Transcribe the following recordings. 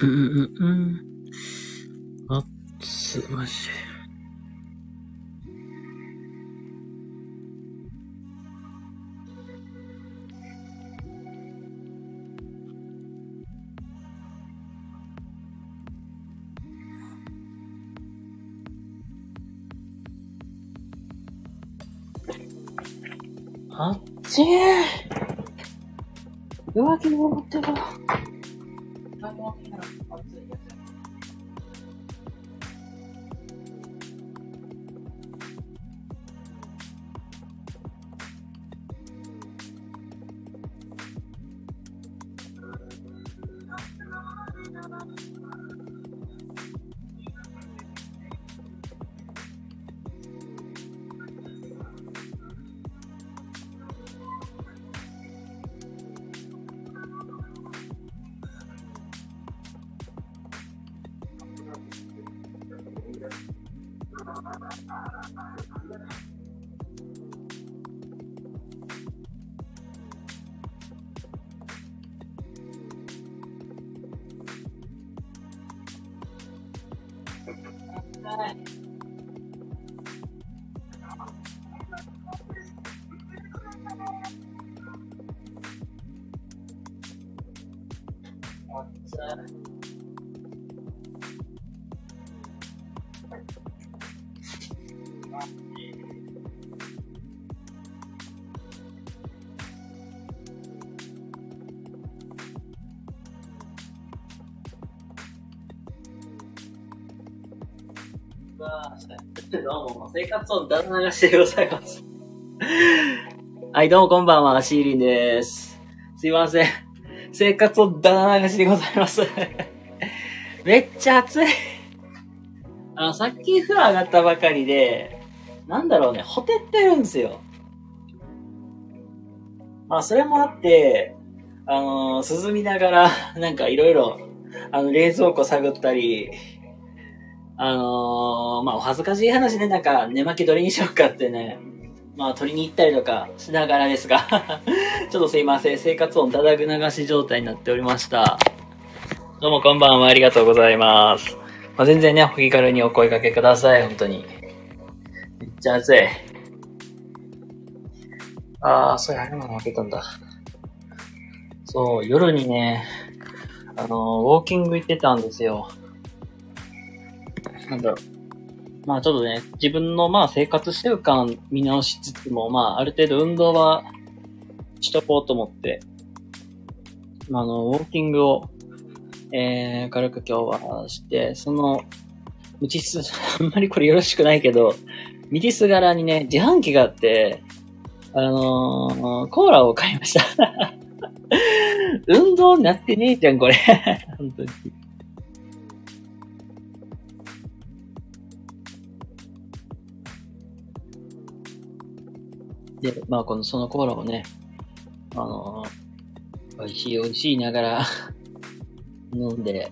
うんうんうん。あっつ、マジで。あっちー上着も持ってこ Thank you. Thank you. どうも、生活をだら流してございます。はい、どうもこんばんは、シーリンです。すいません。生活をだら流しでございます。めっちゃ暑い。あの、さっき風呂上がったばかりで、なんだろうね、ほてってるんですよ。まあ、それもあって、あのー涼みながら、なんかいろいろ、あの、冷蔵庫探ったり、あのーまあ、お恥ずかしい話で、なんか、寝巻きどれにしようかってね、まあ、取りに行ったりとかしながらですが、ちょっとすいません、生活音だだぐ流し状態になっておりました。どうもこんばんは、ありがとうございます。まあ、全然ね、お気軽にお声掛けください、本当に。めっちゃ暑い。あー、そうや、あれも開けたんだ。そう、夜にね、あのーウォーキング行ってたんですよ。なんだろう。まあちょっとね、自分のまあ生活習慣見直しつつも、まあある程度運動はしとこうと思って、まああの、ウォーキングを、えー、軽く今日はして、その、道す、あんまりこれよろしくないけど、道すがらにね、自販機があって、あのー、コーラを買いました。運動になってねえじゃん、これ。本当に。で、まあ、この、そのコーラをね、あのー美味しい美味しいながら 飲んで、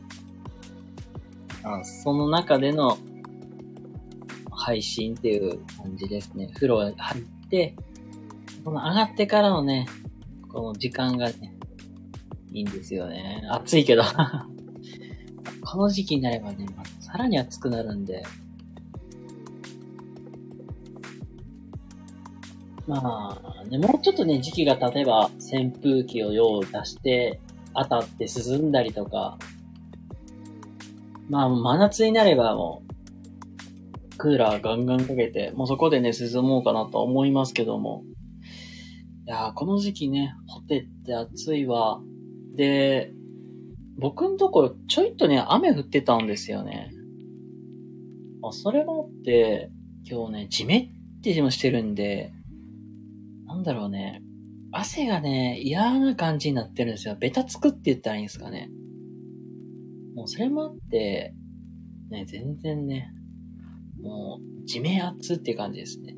あその中での配信っていう感じですね。風呂入って、この上がってからのね、この時間がね、いいんですよね。暑いけど。この時期になればね、まあさらに暑くなるんで、まあ、ね、もうちょっとね、時期が例えば扇風機を用を出して、当たって涼んだりとか、まあ、真夏になればもう、クーラーガンガンかけて、もうそこでね、涼もうかなと思いますけども。いやー、この時期ね、ホテって暑いわ。で、僕んところちょいとね、雨降ってたんですよね。あ、それもあって、今日ね、ジメってしてるんで、なんだろうね。汗がね、嫌な感じになってるんですよ。ベタつくって言ったらいいんですかね。もうそれもあって、ね、全然ね、もう、地面熱っていう感じですね。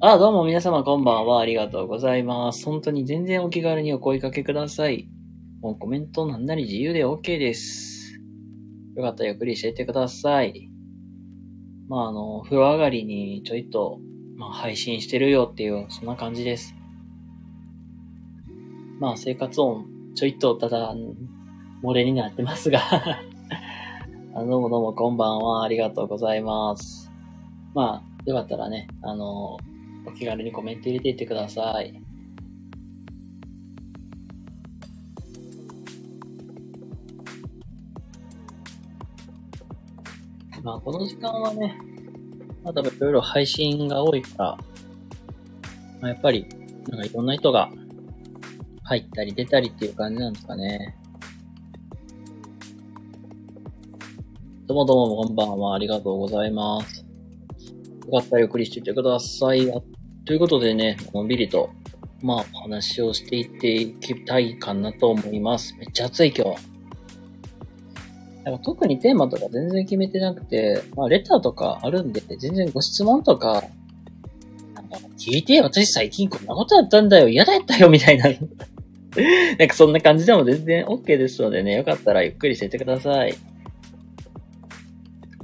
あ、どうも皆様こんばんは。ありがとうございます。本当に全然お気軽にお声掛けください。もうコメントなんなり自由で OK です。よかったらゆっくりしていってください。まあ、あの、風呂上がりにちょいと、まあ、配信してるよっていう、そんな感じです。まあ、生活音、ちょいとただ、漏れになってますが あどうもどうもこんばんは。ありがとうございます。まあ、よかったらね、あの、お気軽にコメント入れていってください。まあ、この時間はね、まあ多分いろいろ配信が多いから、まあ、やっぱり、なんかいろんな人が入ったり出たりっていう感じなんですかね。どうもどうもこんばんは。ありがとうございます。よかったらゆっくりしていてください。ということでね、のんびりと、まあ、お話をしていっていきたいかなと思います。めっちゃ暑い今日。特にテーマとか全然決めてなくて、まあ、レターとかあるんで、全然ご質問とか、なんか、聞いて、私最近こんなことやったんだよ、嫌だったよ、みたいな。なんかそんな感じでも全然 OK ですのでね、よかったらゆっくりしていてください。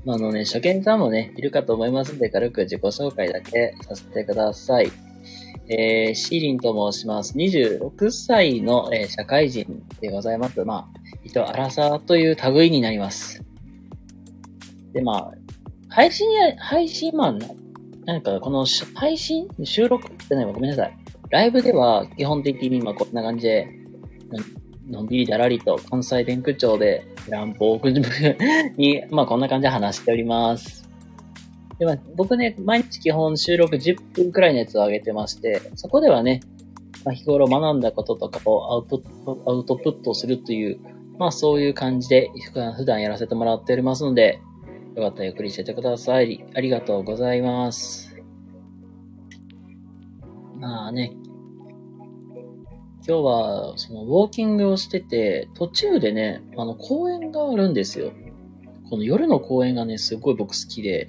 まあのね、初見さんもね、いるかと思いますので、軽く自己紹介だけさせてください。えー、シーリンと申します。26歳の、えー、社会人でございます。まあ、人、アラサーという類になります。で、まあ、配信や、配信マンの、なんかこの配信収録ってね、ごめんなさい。ライブでは基本的にまあこんな感じで、のんびりだらりと関西弁区長で乱暴 に、まあこんな感じで話しております。で、まあ僕ね、毎日基本収録10分くらいのやつを上げてまして、そこではね、まあ、日頃学んだこととかをアウトアウトプットするという、まあそういう感じで普段やらせてもらっておりますので、よかったらゆっくりしててください。ありがとうございます。まあね、今日は、その、ウォーキングをしてて、途中でね、あの、公園があるんですよ。この夜の公園がね、すごい僕好きで、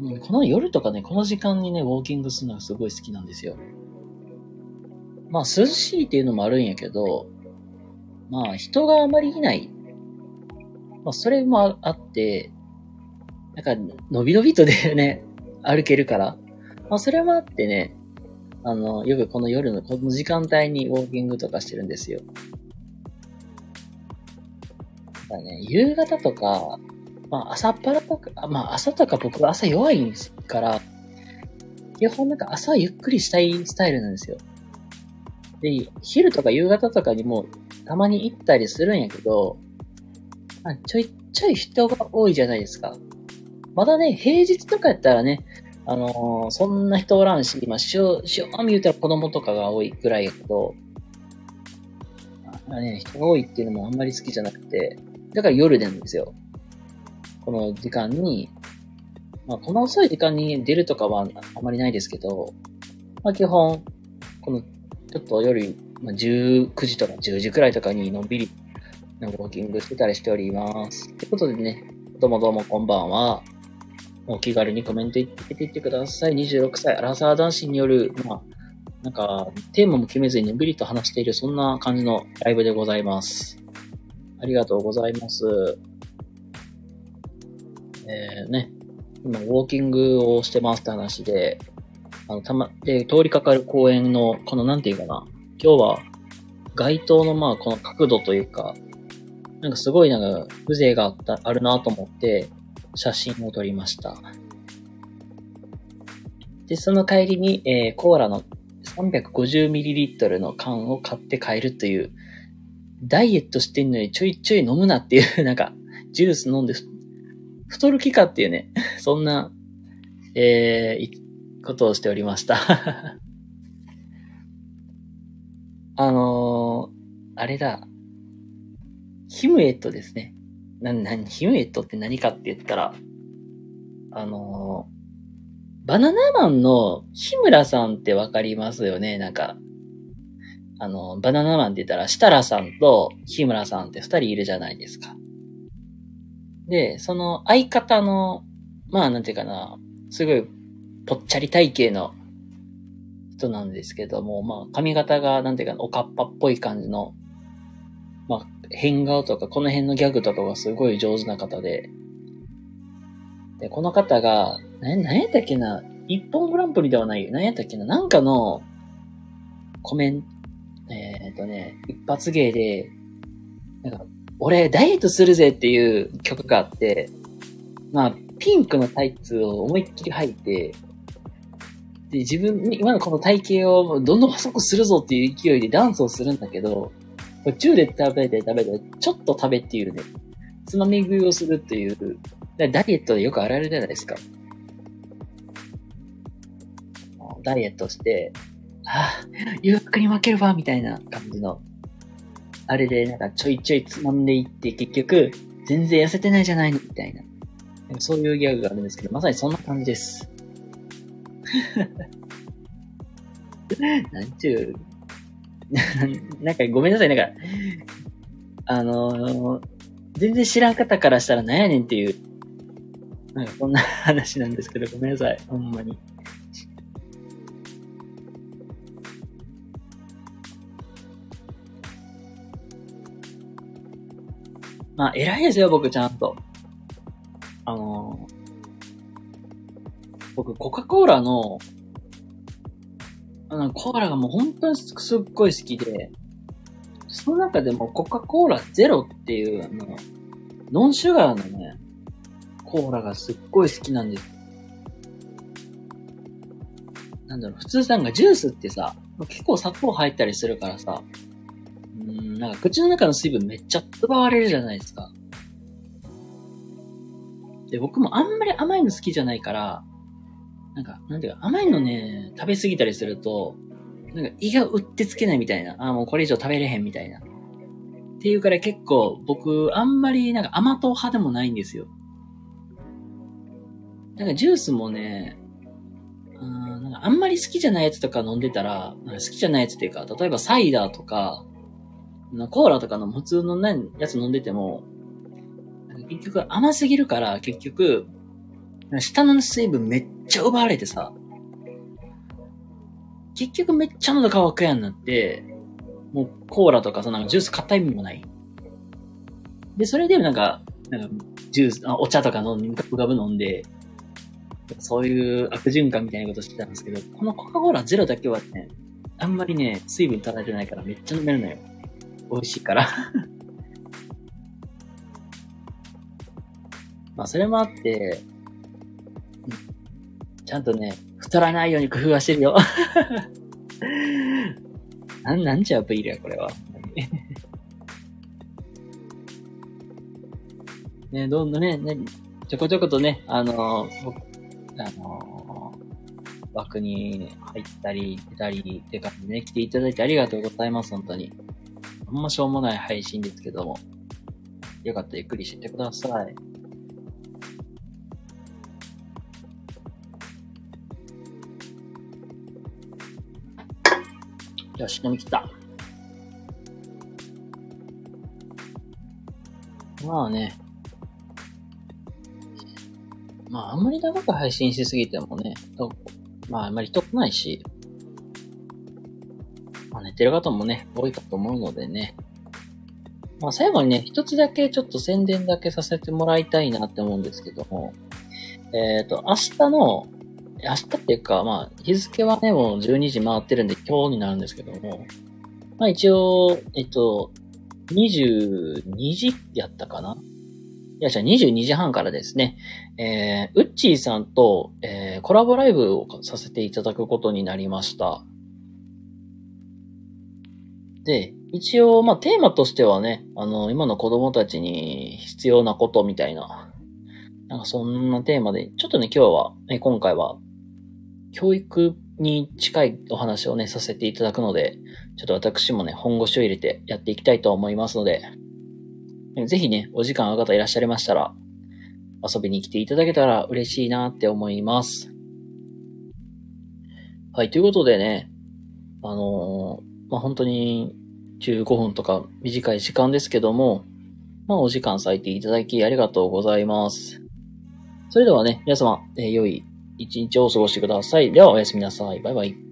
うんこの夜とかね、この時間にね、ウォーキングするのがすごい好きなんですよ。まあ、涼しいっていうのもあるんやけど、まあ、人があまりいない。まあ、それもあって、なんか、のびのびとでね、歩けるから。まあ、それもあってね、あの、よくこの夜のこの時間帯にウォーキングとかしてるんですよ。だね、夕方とか、まあ朝っぱらとか、まあ朝とか僕は朝弱いんですから、基本なんか朝ゆっくりしたいスタイルなんですよ。で、昼とか夕方とかにもたまに行ったりするんやけど、まあ、ちょいちょい人が多いじゃないですか。まだね、平日とかやったらね、あのー、そんな人おらんし、まあ、塩、塩網言うたら子供とかが多いぐらいやけど、まあね、人が多いっていうのもあんまり好きじゃなくて、だから夜なんですよ。この時間に、まあ、この遅い時間に出るとかはあまりないですけど、まあ、基本、この、ちょっと夜、まあ、19時とか10時くらいとかにのんびり、ウォーキングしてたりしております。ということでね、どうもどうもこんばんは。お気軽にコメント入れていってください。26歳、アラサー男子による、まあ、なんか、テーマも決めずにのんびりと話している、そんな感じのライブでございます。ありがとうございます。えー、ね、今、ウォーキングをしてますって話で、あの、たま、で、通りかかる公園の、この、なんていうかな、今日は、街灯の、まあ、この角度というか、なんかすごいなんか、風情があった、あるなと思って、写真を撮りました。で、その帰りに、えー、コーラの 350ml の缶を買って帰るという、ダイエットしてんのにちょいちょい飲むなっていう、なんか、ジュース飲んで太る気かっていうね、そんな、えー、ことをしておりました あのー、あれだ。ヒムエットですね。な、な、ヒムエットって何かって言ったら、あのー、バナナマンの日村さんってわかりますよね？なんか、あの、バナナマンって言ったら、設楽さんと日村さんって二人いるじゃないですか。で、その相方の、まあなんていうかな、すごいぽっちゃり体型の人なんですけども、まあ髪型がなんていうかな、おかっぱっぽい感じの、まあ変顔とか、この辺のギャグとかがすごい上手な方で、で、この方が、な、んやったっけな、一本グランプリではないよ。なんやったっけな、なんかの、コメント、えっ、とね、一発芸で、なんか、俺、ダイエットするぜっていう曲があって、まあ、ピンクのタイツを思いっきり履いて、で、自分、今のこの体型をどんどん細くするぞっていう勢いでダンスをするんだけど、途中で食べて食べて、ちょっと食べっていうね、つまみ食いをするっていう、ダイエットでよくあられるじゃないですか。ダイエットして、ああ、ゆっくり負けるわ、みたいな感じの。あれで、なんかちょいちょいつまんでいって、結局、全然痩せてないじゃないの、みたいな。そういうギャグがあるんですけど、まさにそんな感じです。なんちゅう、なんかごめんなさい、なんか、あのー、全然知らん方からしたら何やねんっていう、なんかこんな話なんですけど、ごめんなさい、ほんまに。まあ、偉いですよ、僕ちゃんと。あのー、僕、コカ・コーラの、あの、コーラがもう本当にすっごい好きで、その中でもコカ・コーラゼロっていう、あの、ノンシュガーのね、コーラがすっごい好きなんです。なんだろう、普通なんかジュースってさ、結構砂糖入ったりするからさ、なんか口の中の水分めっちゃ奪われるじゃないですか。で、僕もあんまり甘いの好きじゃないから、なんか、なんていうか、甘いのね、食べ過ぎたりすると、なんか胃がうってつけないみたいな。ああ、もうこれ以上食べれへんみたいな。っていうから結構僕、あんまりなんか甘党派でもないんですよ。なんかジュースもね、うん、なんかあんまり好きじゃないやつとか飲んでたら、好きじゃないやつっていうか、例えばサイダーとか、コーラとかの普通のやつ飲んでても、結局甘すぎるから結局、下の水分めっちゃ奪われてさ、結局めっちゃ喉乾くやんなって、もうコーラとかさ、なんかジュース硬いもんもない。で、それでなんか、なんか、ジュース、あお茶とか飲んで、ガブガブ飲んで、そういう悪循環みたいなことしてたんですけど、このコカ・コーラゼロだけはね、あんまりね、水分足られてないからめっちゃ飲めるのよ。美味しいから まあ、それもあって、ちゃんとね、太らないように工夫はしてるよ。なん、なんちゃうプリルや、これは。ね、どんどんね、ね、ちょこちょことね、あのー、僕、あのー、枠に入ったり、出たり、って感じでね、来ていただいてありがとうございます、本当に。あんましょうもない配信ですけども。よかったらゆっくりしてください。よし、飲み切った。まあね。まあ、あんまり長く配信しすぎてもね、まあ、あんまり人来ないし、まあ、寝てる方もね、多いかと思うのでね。まあ、最後にね、一つだけちょっと宣伝だけさせてもらいたいなって思うんですけども、えっ、ー、と、明日の明日っていうか、まあ、日付はね、もう12時回ってるんで今日になるんですけども、まあ一応、えっと、22時やったかな？いや、じゃあ22時半からですね、えー、ウッチーさんと、えー、コラボライブをさせていただくことになりました。で、一応、まあ、テーマとしてはね、あの、今の子供たちに必要なことみたいな、なんかそんなテーマで、ちょっとね、今日は、ね、今回は教育に近いお話をね、させていただくので、ちょっと私もね、本腰を入れてやっていきたいと思いますので、ぜひね、お時間ある方いらっしゃいましたら、遊びに来ていただけたら嬉しいなって思います。はい、ということでね、あのー、まあ、本当に15分とか短い時間ですけども、まあ、お時間割いていただきありがとうございます。それではね、皆様、えー、良い一日をお過ごしください。ではおやすみなさい。バイバイ。